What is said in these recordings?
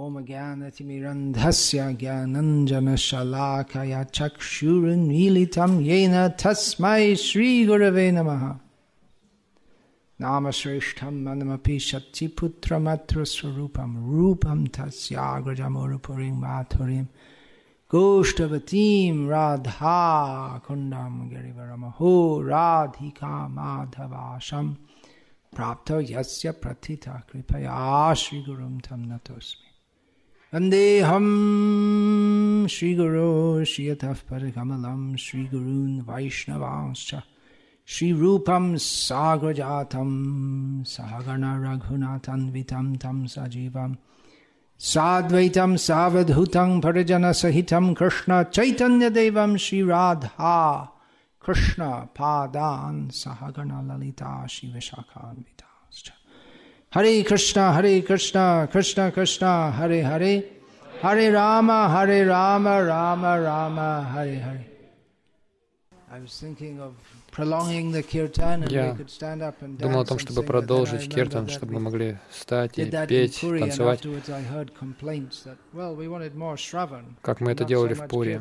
ॐ ज्ञानतिमिरन्धस्य ज्ञानञ्जनशलाकया चक्षुरुन्मीलितं येन तस्मै श्रीगुरवे नमः नामश्रेष्ठं मनमपि शक्तिपुत्रमत्र स्वरूपं रूपं तस्याग्रजमुरुपुरीं माथुरीं गोष्ठवतीं राधा कुण्डं गिरिवरमहो राधिका माधवाशं प्राप्तो यस्य कृपया श्रीगुरुं तं नतोऽस्मि वन्देऽहं श्रीगुरो श्रियतः परकमलं श्रीगुरून् वैष्णवांश्च श्रीरूपं साग्रजातं सहगणरघुनाथन्वितं तं सजीवं साद्वैतं सावधूतं परिजनसहितं कृष्णचैतन्यदेवं श्रीराधा कृष्णपादान् सहगणललिता शिवशाखान्विताश्च Hare Krishna, Hare Krishna, Krishna Krishna, Hare Hare, Hare Rama, Hare Rama, Rama Rama, Hare Hare. Я думал о том, чтобы продолжить киртан, чтобы мы могли встать и петь, танцевать, как мы это делали в Пури.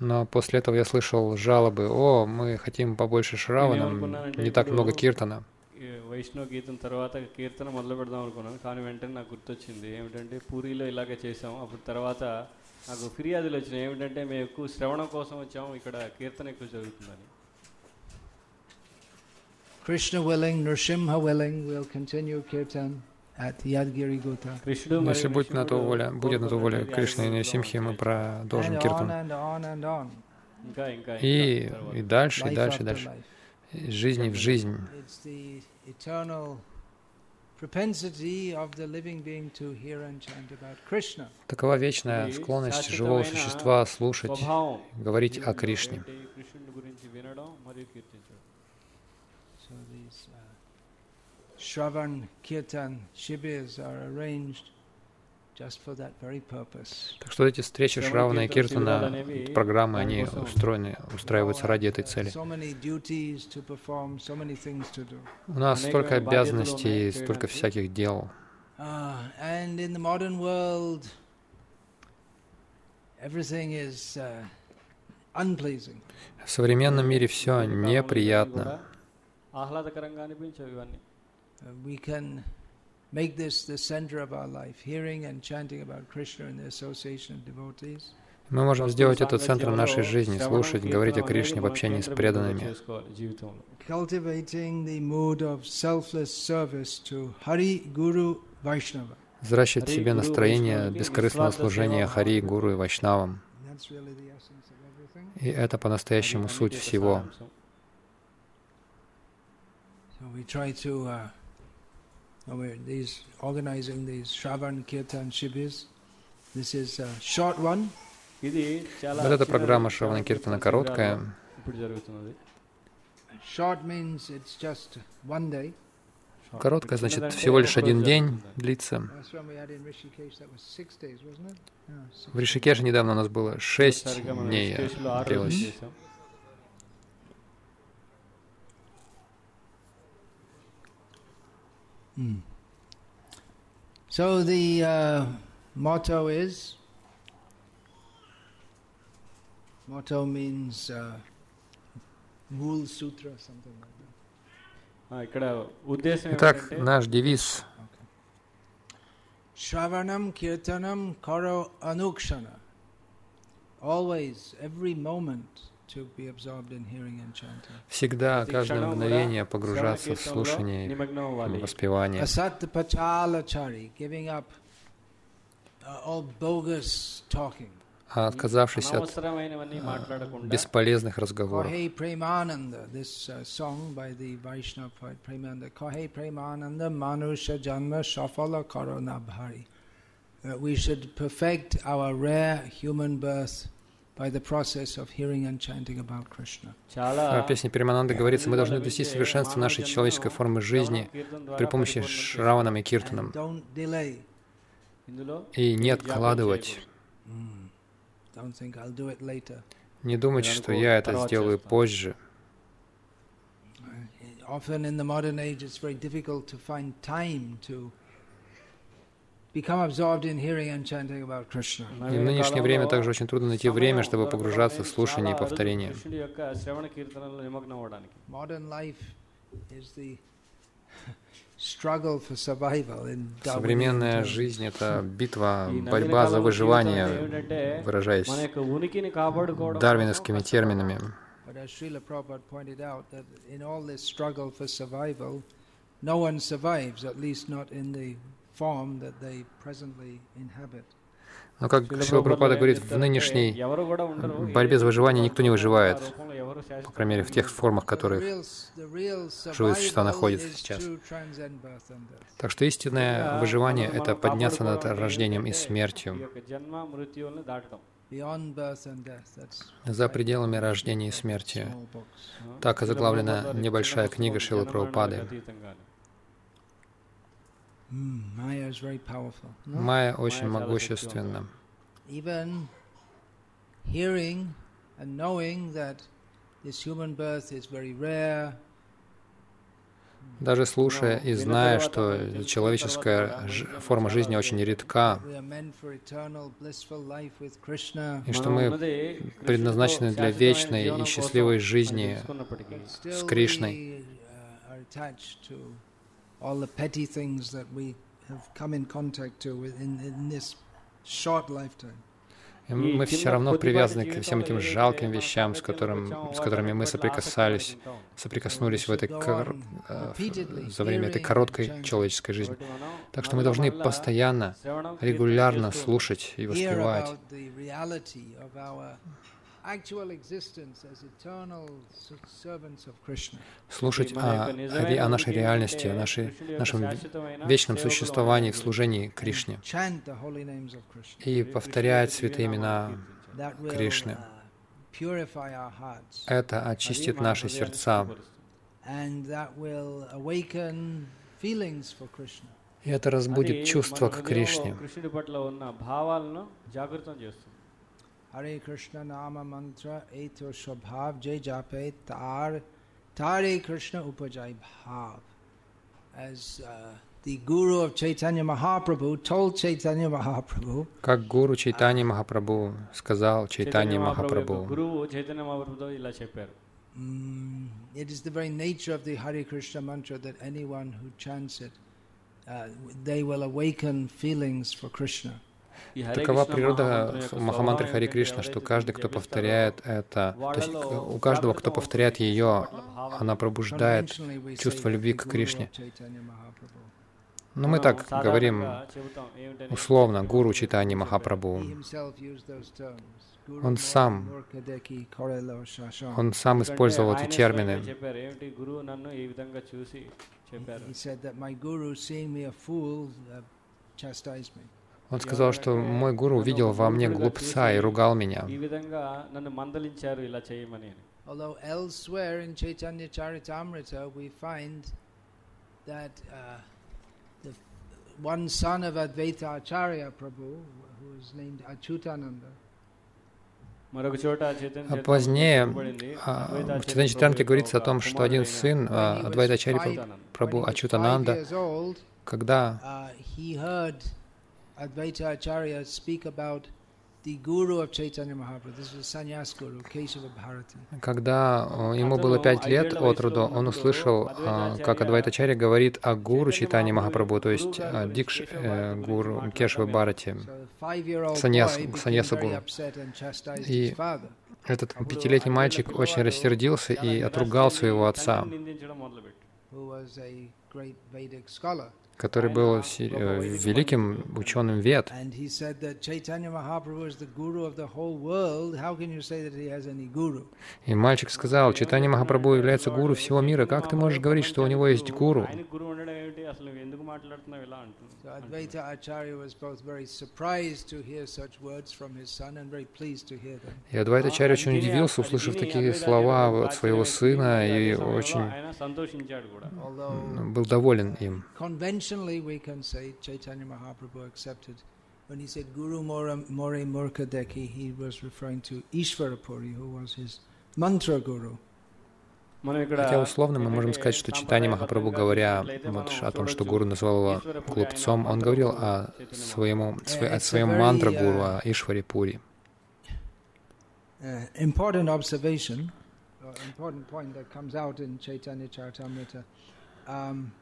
Но после этого я слышал жалобы, «О, мы хотим побольше Шравана, не так много киртана». ఈ వైష్ణవ గీతం తర్వాత కీర్తన మొదలు పెడదాం అనుకున్నాను కానీ వెంటనే నాకు గుర్తొచ్చింది ఏమిటంటే పూరిలో ఇలాగే చేసాం అప్పుడు తర్వాత నాకు ఫిర్యాదులు వచ్చినాయి ఏమిటంటే మేము ఎక్కువ శ్రవణం కోసం వచ్చాము ఇక్కడ కీర్తన ఎక్కువ జరుగుతుందని Krishna willing, Nrsimha willing, we'll continue kirtan at Yadgiri Gota. కృష్ణుడు Но మరియు если будет на то నృసింహుడు воля, будет на то воля కోరుకున్నటువంటి Кришны и యాగంలో Насимхи, мы ఉంటాయి. продолжим And on киртан. and on and on. ఇంకా ఇంకా И, ఇంకా తర్వాత. и дальше, и Life дальше, и after дальше. из жизни в жизнь. Такова вечная склонность живого существа слушать, говорить о Кришне. Shravan Kirtan Shibis are arranged так что эти встречи Шравана и Киртана, программы, они устроены, устраиваются ради этой цели. У нас столько обязанностей, столько всяких дел. В современном мире все неприятно make this the center of our life, hearing and chanting about Krishna and the association of devotees. Мы можем сделать это центром нашей жизни, слушать, говорить о Кришне в общении с преданными. Взращивать в себе настроение бескорыстного служения Хари, Гуру и Вайшнавам. И это по-настоящему суть всего where these organizing these Shravan Kirtan Shibis. This is a short one. Вот эта программа Шравана Киртана короткая. Short means it's just one day. Короткая, значит, всего лишь один день длится. В Ришикеше недавно у нас было шесть дней э, длилось. Mm. So the uh, motto is motto means uh, sutra something like that. Итак, наш девиз Shravanam Kirtanam Karo Anukshana. Always, every moment. Всегда, каждое мгновение погружаться в слушание и воспевание. А отказавшись от бесполезных разговоров. We should в песне Перемананды говорится, мы должны достичь совершенства нашей человеческой формы жизни при помощи Шраванам и Киртанам и не откладывать. Mm. Не думать, что я это сделаю позже. Often in the modern age, it's very difficult to find time to и в нынешнее время также очень трудно найти время, чтобы погружаться в слушание и повторение. Современная жизнь — это битва, борьба за выживание, выражаясь дарвиновскими терминами. Но, ну, как Шила Прабхупада говорит, в нынешней борьбе за выживание никто не выживает, по крайней мере, в тех формах, в которых живые существа находятся сейчас. Так что истинное выживание — это подняться над рождением и смертью, за пределами рождения и смерти. Так и заглавлена небольшая книга Шилы Прабхупады. Майя очень могущественна. Даже слушая и зная, что человеческая форма жизни очень редка, и что мы предназначены для вечной и счастливой жизни с Кришной, all the petty things that we have come in contact to within in this short lifetime. И мы все равно привязаны к всем этим жалким вещам, с, которым, с которыми мы соприкасались, соприкоснулись в этой кор- э, за время этой короткой человеческой жизни. Так что мы должны постоянно, регулярно слушать и воспевать, about the reality of our actual existence as eternal s- servants of Krishna. слушать о, о нашей реальности, о нашей, нашем ве- вечном существовании в служении Кришне Chant the holy names of Krishna. и повторять святые имена. That will Krishna. uh, purify our hearts. Это очистит наши сердца, and that will awaken feelings for Krishna. и это разбудит чувство к Кришне. Hare Krishna Nama Mantra Eto Shobhav Jai Jape Tar Tare Krishna Upajai Bhav. As uh, the Guru of Chaitanya Mahaprabhu told Chaitanya Mahaprabhu, Как гуру Чайтани Махапрабху сказал Чайтани చైతన్య మహాప్రభు యొక్క Махапрабху, గురువు చైతన్య మహాప్రభుతో ఇలా చెప్పారు mm, it is the very nature of the Hare Krishna mantra that anyone who chants it, uh, they will awaken feelings for Krishna. Такова природа Махамантры Хари Кришна, что каждый, кто повторяет это, то есть у каждого, кто повторяет ее, она пробуждает чувство любви к Кришне. Но ну, мы так говорим условно, гуру Читани Махапрабху. Он сам, он сам использовал эти термины. Он said that my guru, seeing me a fool, chastised. Он сказал, что мой гуру увидел во мне глупца и ругал меня. А позднее а, в Читане Читамте говорится о том, что один сын а, Адвайта Чари Прабу Ачутананда, когда Advaita Acharya speak about the guru of Chaitanya Mahaprabhu. This was Sannyas Guru, Kesava Bharati. Когда э, ему было пять лет от роду, он услышал, а, как Адвайтачарья говорит о гуру Читани Махапрабху, то есть а, Дикш э, гуру the five-year-old Саньяс- саньяса гуру. И. Этот пятилетний мальчик очень рассердился и отругал своего отца, который был э, великим ученым Вед. И мальчик сказал, Чайтанья Махапрабху является гуру всего мира. Как ты можешь говорить, что у него есть гуру? И Адвайта Чарь очень удивился, услышав такие слова от своего сына, и очень был доволен им. Traditionally, we can say Chaitanya Mahaprabhu accepted when he said Guru More, More Murkadeki, he was referring to Ishvarapuri, who was his mantra guru. Хотя условно мы можем сказать, что читание Махапрабху, говоря вот, о том, что гуру назвал его глупцом, он говорил о, своему, о своем мантра-гуру, о Ишваре Пури. Important observation, important point that comes out in Chaitanya Charitamrita. Um,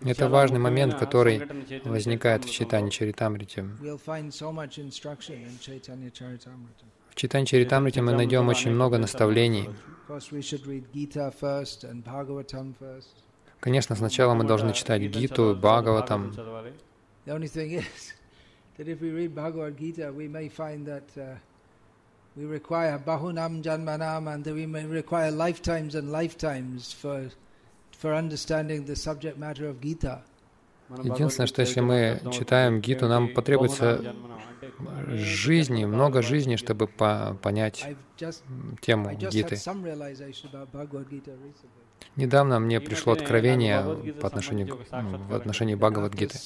это важный момент, который возникает в Читане Чаритамрите. В Читане Чаритамрите мы найдем очень много наставлений. Конечно, сначала мы должны читать Гиту, Бхагаватам. We uh, require bahunam janmanam and we may require lifetimes and lifetimes for for understanding the subject matter of Gita. Единственное, что если мы читаем Гиту, нам потребуется жизни, много жизни, чтобы по- понять тему Гиты. Недавно мне пришло откровение по отношению, к- в отношении Бхагавадгиты.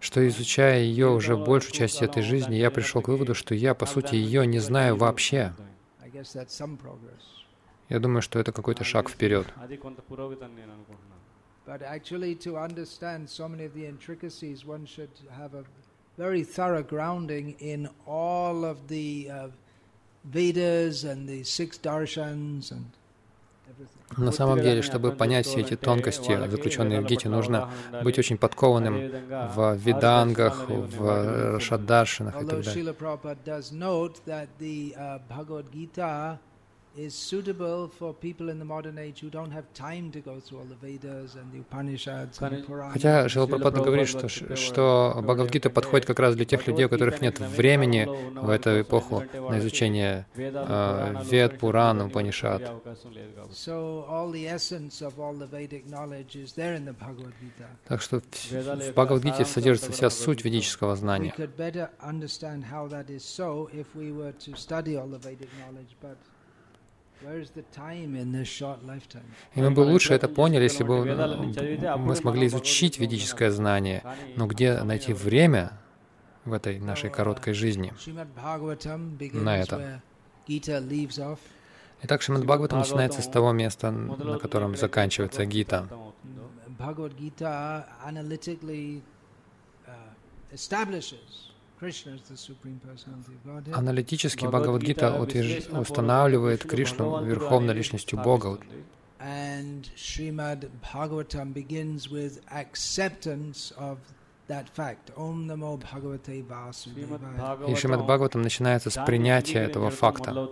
что изучая ее уже большую часть этой жизни, я пришел к выводу, что я, по сути, ее не знаю вообще. Я думаю, что это какой-то шаг вперед. But actually, to understand so many of the intricacies, one should have a very thorough grounding in all of the uh, Vedas and the six darshans and На самом деле, чтобы понять все эти тонкости, заключенные в Гите, нужно быть очень подкованным в ведангах, в шадаршинах и так далее is suitable for people in the modern age who don't have time to go through all the Vedas and the Upanishads and the Хотя Шрила Прабхупада говорит, что, что Бхагавадгита подходит как раз для тех людей, у которых нет времени в эту эпоху на изучение э, Вед, Пуран, Упанишад. Так что в, в Бхагавадгите содержится вся суть ведического знания. И мы бы лучше это поняли, если бы мы смогли изучить ведическое знание. Но где найти время в этой нашей короткой жизни? На это. Итак, Шримад Бхагаватам начинается с того места, на котором заканчивается Гита. Bhagavad Gita analytically establishes Аналитически Бхагавадгита утвержд... устанавливает Кришну верховной личностью Бога. И Шримад Бхагаватам начинается с принятия этого факта.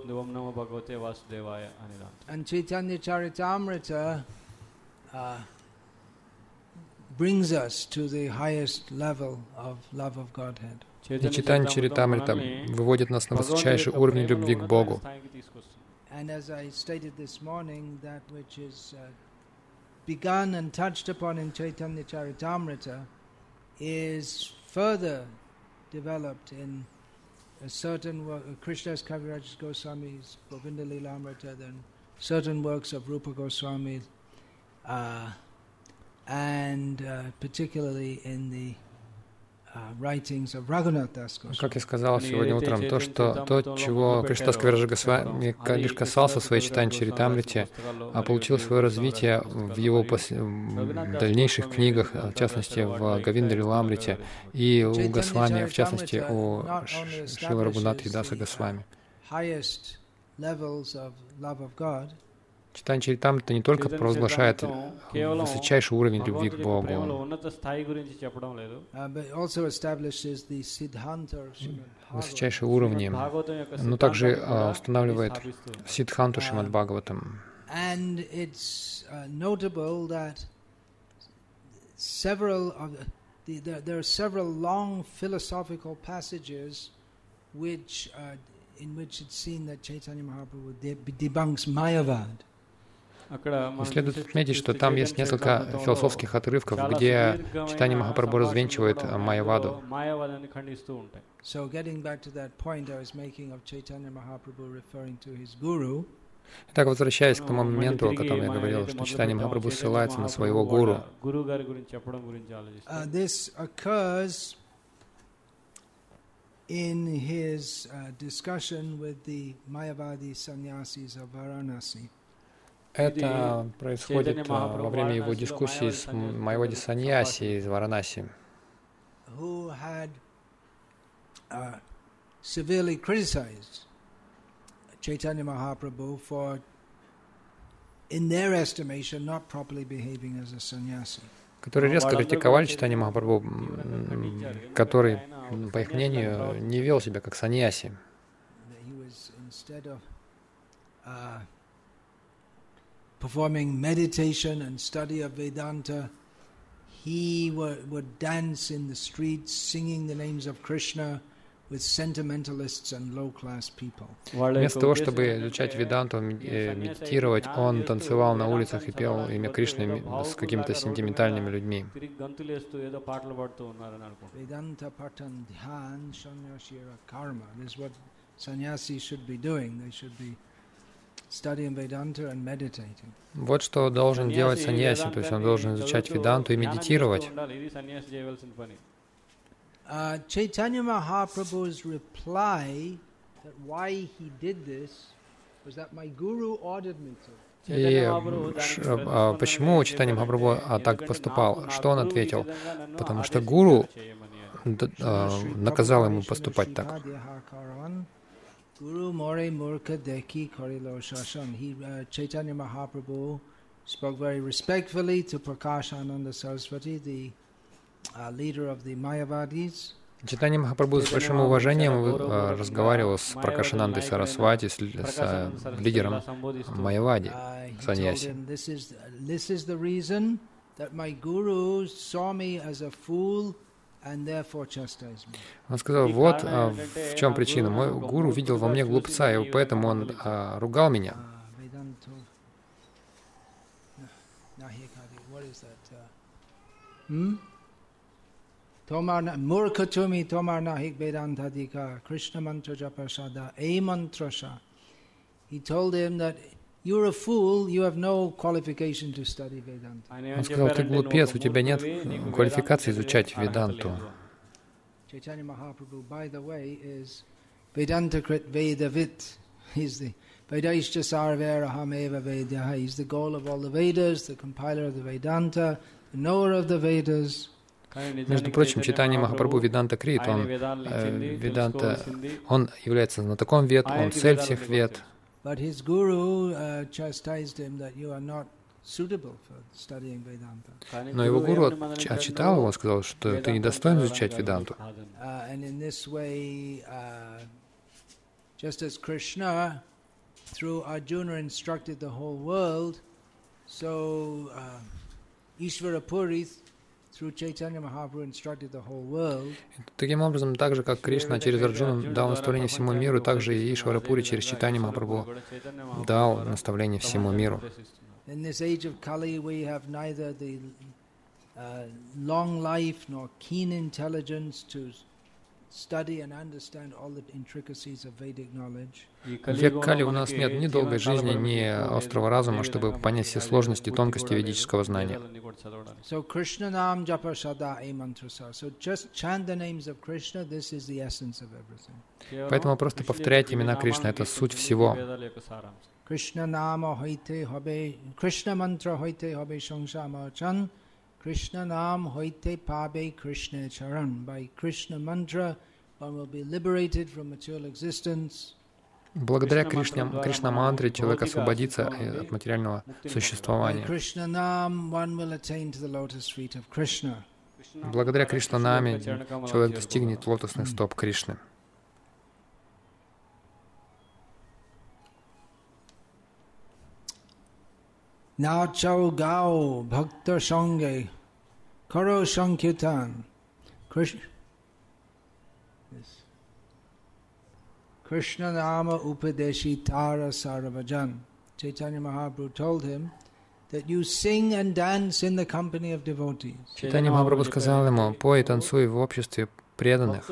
brings us to the highest level of love of Godhead. И читание Чаритамрита выводит нас на высочайший уровень любви к Богу. And as I stated this morning, that which is uh, begun and touched upon in Chaitanya Charitamrita is further developed in a certain work, uh, Krishna's Kaviraj Goswami's Govinda Lilamrita, then certain works of Rupa Goswami, uh, and uh, particularly in the Как я сказал сегодня утром, то, что то, чего Кришна Сквираджа Госвами лишь касался в своей читании Чаритамрите, а получил свое развитие в его пос- дальнейших книгах, в частности в Гавиндаре Ламрите, и у Госвами, в частности у Шила Рагунати Даса Госвами. Читан Чаритам это не только провозглашает высочайший уровень любви к Богу, uh, высочайшие уровни, но ну, также а, устанавливает Сидханту Шримад Бхагаватам. Which, uh, in which it's seen that Chaitanya Mahaprabhu debunks Mayavad. И следует отметить, что там есть несколько философских отрывков, где читание Махапрабху развенчивает а, Майяваду. Итак, возвращаясь к тому моменту, о котором я говорил, что читание Махапрабху ссылается на своего гуру. Uh, in his uh, discussion with the Mayavadi sannyasis of Varanasi. Это происходит а, во время его дискуссии с Майвади Саньяси из Варанаси, uh, severely criticized Chaitanya Mahaprabhu for, in their estimation, not properly behaving as a sannyasi. которые резко критиковали читание Махапрабху, который, по их мнению, не вел себя как саньяси. That he was instead of uh, performing meditation and study of Vedanta, he would, would dance in the streets singing the names of Krishna with sentimentalists and low class people. Вместо того, чтобы изучать Веданту, медитировать, он танцевал на улицах и пел имя Кришны с какими-то сентиментальными людьми. Веданта патан Вот что должен делать саньяси, то есть он должен изучать веданту и медитировать. Chaitanya Mahaprabhu's reply. И почему Читани Махапрабху а так поступал? Что он ответил? Потому что гуру наказал ему поступать так. Guru More Murka Deki Korilo Shashan. He, uh, Chaitanya Mahaprabhu spoke very respectfully to Prakash Ananda Saraswati, the uh, leader of the Mayavadis. Читание Махапрабху с большим уважением а, разговаривал с Пракашанандой Сарасвати, с, л- с, а, лидером Майявади. Uh, he told Sannyasi. him, this is, this is the reason that my guru saw me as a fool and therefore chastised me. Он сказал, вот а, в чем причина. Мой гуру видел во мне глупца, и поэтому он а, ругал меня. Uh? Uh, hmm? Tomar tumi tomar nahik Krishna mantra japasada a mantrasha. He told him that you're a fool, you have no qualification to study Vedanta. Он сказал, ты глупец, у тебя нет квалификации изучать веданту. Chaitanya Mahaprabhu, by the way, is Vedanta Krit Vedavit. He's the Vedaishcha Sarvaraham Eva Vedyaha. He's the goal of all the Vedas, the compiler of the Vedanta, the knower of the Vedas. Между прочим, читание Махапрабху Веданта Крит, он, э, Веданта, он является знатоком вед, он цель всех вед. But his guru uh, chastised him that you are not suitable for studying Vedanta. Но его гуру отч- отчитал его, сказал, что ты недостоин изучать Веданту. Uh, and in this way, uh, just as Krishna, through Arjuna, instructed the whole world, so uh, Ishvara Puri, through Chaitanya Mahaprabhu, instructed the whole world. Таким образом, так же, как Кришна через Арджуну дал наставление всему миру, так же и Ишварапури через читание Махапрабху дал наставление всему миру. Long life nor keen intelligence to век Кали у нас нет ни долгой жизни, ни острого разума, чтобы понять все сложности и тонкости ведического знания. Поэтому просто повторять имена Кришны — это суть всего. Krishna Nama Hoite Hobe Krishna Mantra Hoite Hobe Shangshama Chan Krishna Nam Hoite Pabe Krishna Charan. By Krishna Mantra, one will be liberated from material existence. Благодаря Кришне, Кришна-мантре человек освободится э, от материального существования. Krishna Nam, one will attain to the lotus feet of Krishna. Благодаря Кришна-наме человек достигнет лотосных стоп Кришны. Nachau Gao Bhakta Sange Karo Sankirtan Krishna yes. Krishna Nama Upadeshi Tara Saravajan Chaitanya Mahaprabhu told him that you sing and dance in the company of devotees. Читание Махапрабху сказал ему, пой и танцуй в обществе преданных.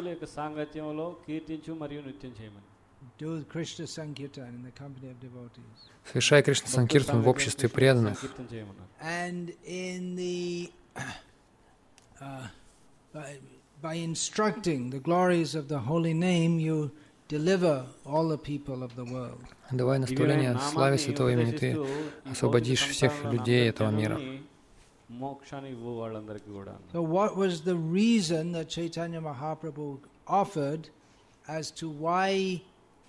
совершая Кришна Санкиртан в обществе преданных. Uh, uh, by instructing the glories of the holy name, you deliver all the people of the world. Давай наставление славе святого имени, ты освободишь всех людей этого мира. So what was the reason that Chaitanya Mahaprabhu offered as to why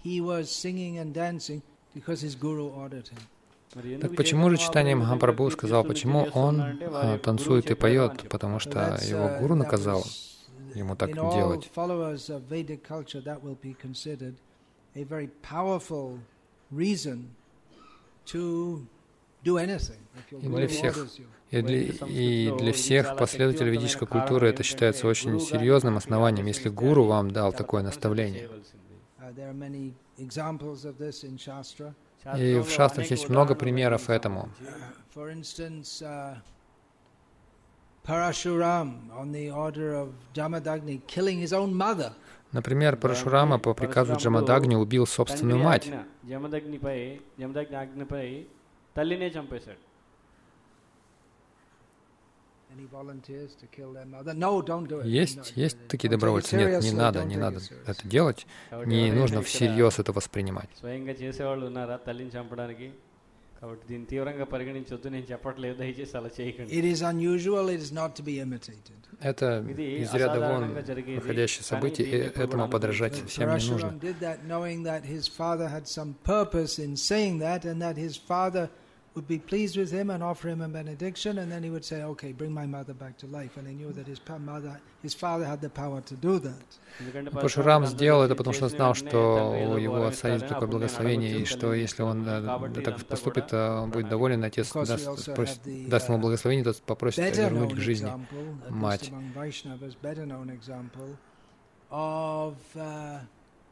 He was singing and dancing because his guru ordered him. Так почему же читание Махапрабху сказал, почему он а, танцует и поет? Потому что его гуру наказал ему так делать. И для всех, и для, и для всех последователей ведической культуры это считается очень серьезным основанием, если гуру вам дал такое наставление. И в шастрах есть много примеров этому. Например, Парашурама по приказу Джамадагни убил собственную мать. Есть, No, есть такие don't take it добровольцы. Нет, не seriously, надо, don't не take надо it seriously. это делать. కాబట్టి Не ఎవరైనా нужно ఇక్కడ всерьез это воспринимать. స్వయంగా చేసేవాళ్ళు ఉన్నారా తల్లిని చంపడానికి కాబట్టి దీన్ని తీవ్రంగా పరిగణించొద్దు నేను చెప్పట్లేదు దయచేసి అలా చేయకండి It is unusual, it is not to be imitated. Это ఇది из ряда вон అసాధారణంగా జరిగేది выходящее కానీ событие, и దీన్ని ఎప్పుడు этому కూడా подражать అనుకోవద్దు. всем не нужно. Parashuram did that knowing that his father had some purpose in saying that and that his father would be pleased with him and offer him a benediction, and then he would say, "Okay, bring my mother back to life." And he knew that his mother, his father had the power to do that. Пашурам сделал это, потому что знал, что у его отца есть такое благословение, и что если он так поступит, он будет доволен, отец даст, спросит, даст ему благословение, тот попросит вернуть к жизни мать.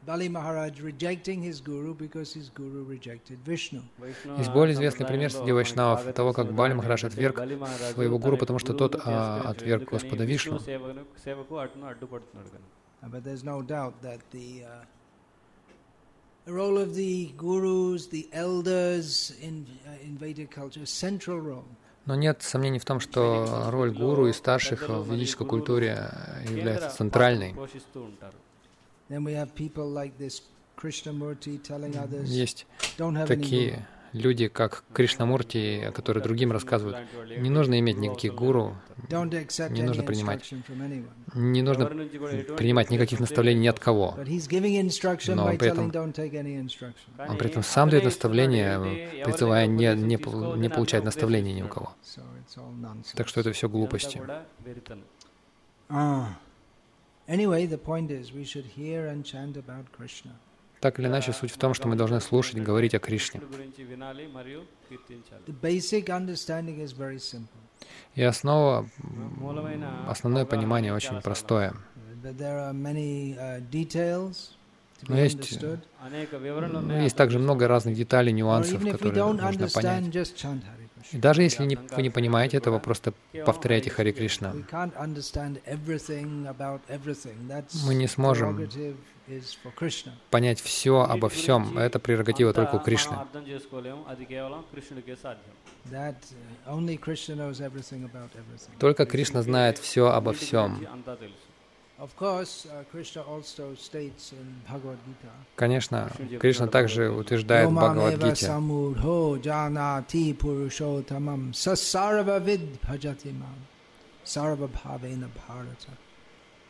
Bali Есть более известный пример среди вайшнавов того, как Бали Махарадж отверг своего гуру, потому что тот а, отверг Господа Вишну. Но нет сомнений в том, что роль гуру и старших в ведической культуре является центральной. Есть такие люди, как Кришнамурти, которые другим рассказывают, не нужно иметь никаких гуру, не нужно принимать, не нужно принимать никаких наставлений ни от кого. Но при этом, он при этом сам дает наставления, призывая не, не, не получать наставлений ни у кого. Так что это все глупости. Так или иначе, суть в том, что мы должны слушать и говорить о Кришне. И основа, основное понимание очень простое. Но есть, ну, есть также много разных деталей, нюансов, которые нужно понять. И даже если не, вы не понимаете этого, просто повторяйте Хари Кришна. Мы не сможем понять все обо всем. Это прерогатива только у Кришны. Только Кришна знает все обо всем. Конечно, Кришна также утверждает Бхагавадгите.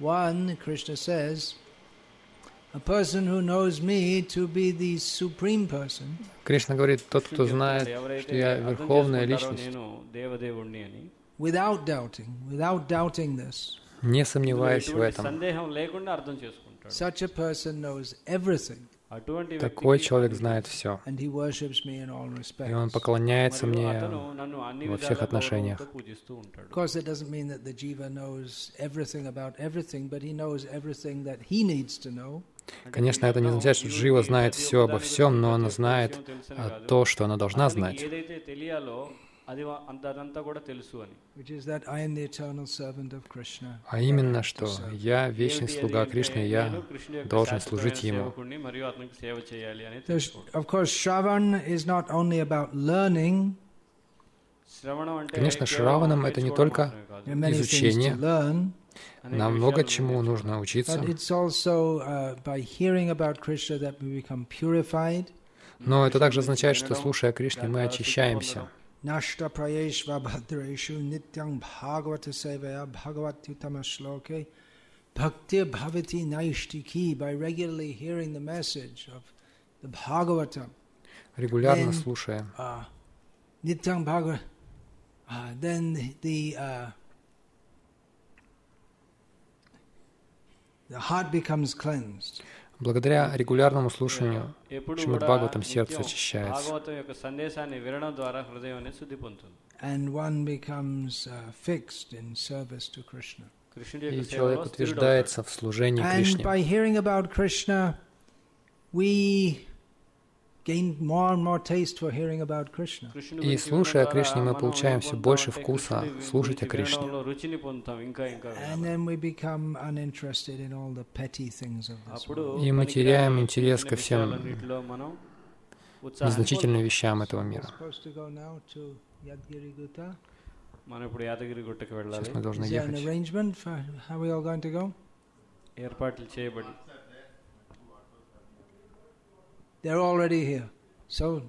One, Krishna says, a person who knows me to be the supreme person. Krishna говорит, тот, кто знает, что я верховная личность. Without doubting, without doubting this. не сомневаясь в этом. Такой человек знает все. И он поклоняется мне во всех отношениях. Конечно, это не означает, что Джива знает все обо всем, но она знает а, то, что она должна знать ఏదైతే తెలియాలో అది వా- అంత అదంతా కూడా తెలుసు అని Which is that I am the eternal servant of Krishna. А именно, I have to что serve. я вечный ఏమిటి అది слуга అంటే Кришны, и నేను я కృష్ణుడి యొక్క должен శాశ్వతమైన служить ему. సేవకుడిని మరియు అతనికి సేవ చేయాలి అని There's, తెలుసుకోవడం. of course, Shravan is not only about learning, శ్రవణం అంటే Конечно, కేవలం శ్రవణం это не నేర్చుకోవడం только మాత్రమే కాదు. there are many things Изучение. to learn, అనేక Нам много విషయాలు чему нужно учиться, But it's also uh, by hearing about Krishna that we become purified. но это также означает, что слушая Кришне, мы очищаемся. Nashta prayeshva bhadreshu nityam bhagavata sevaya bhagavati tamashloke bhakti bhavati naishtiki by regularly hearing the message of the Bhagavatam. Регулярно Then- слушая, Uh, nityam bhagavata. Uh, then the uh, the heart becomes cleansed. Благодаря регулярному слушанию Шримад Бхагаватам сердце очищается. И человек утверждается в служении Кришне. И слушая о Кришне, мы получаем все больше вкуса слушать о Кришне. И мы теряем интерес ко всем незначительным вещам этого мира. Сейчас мы должны ехать. They're already here. So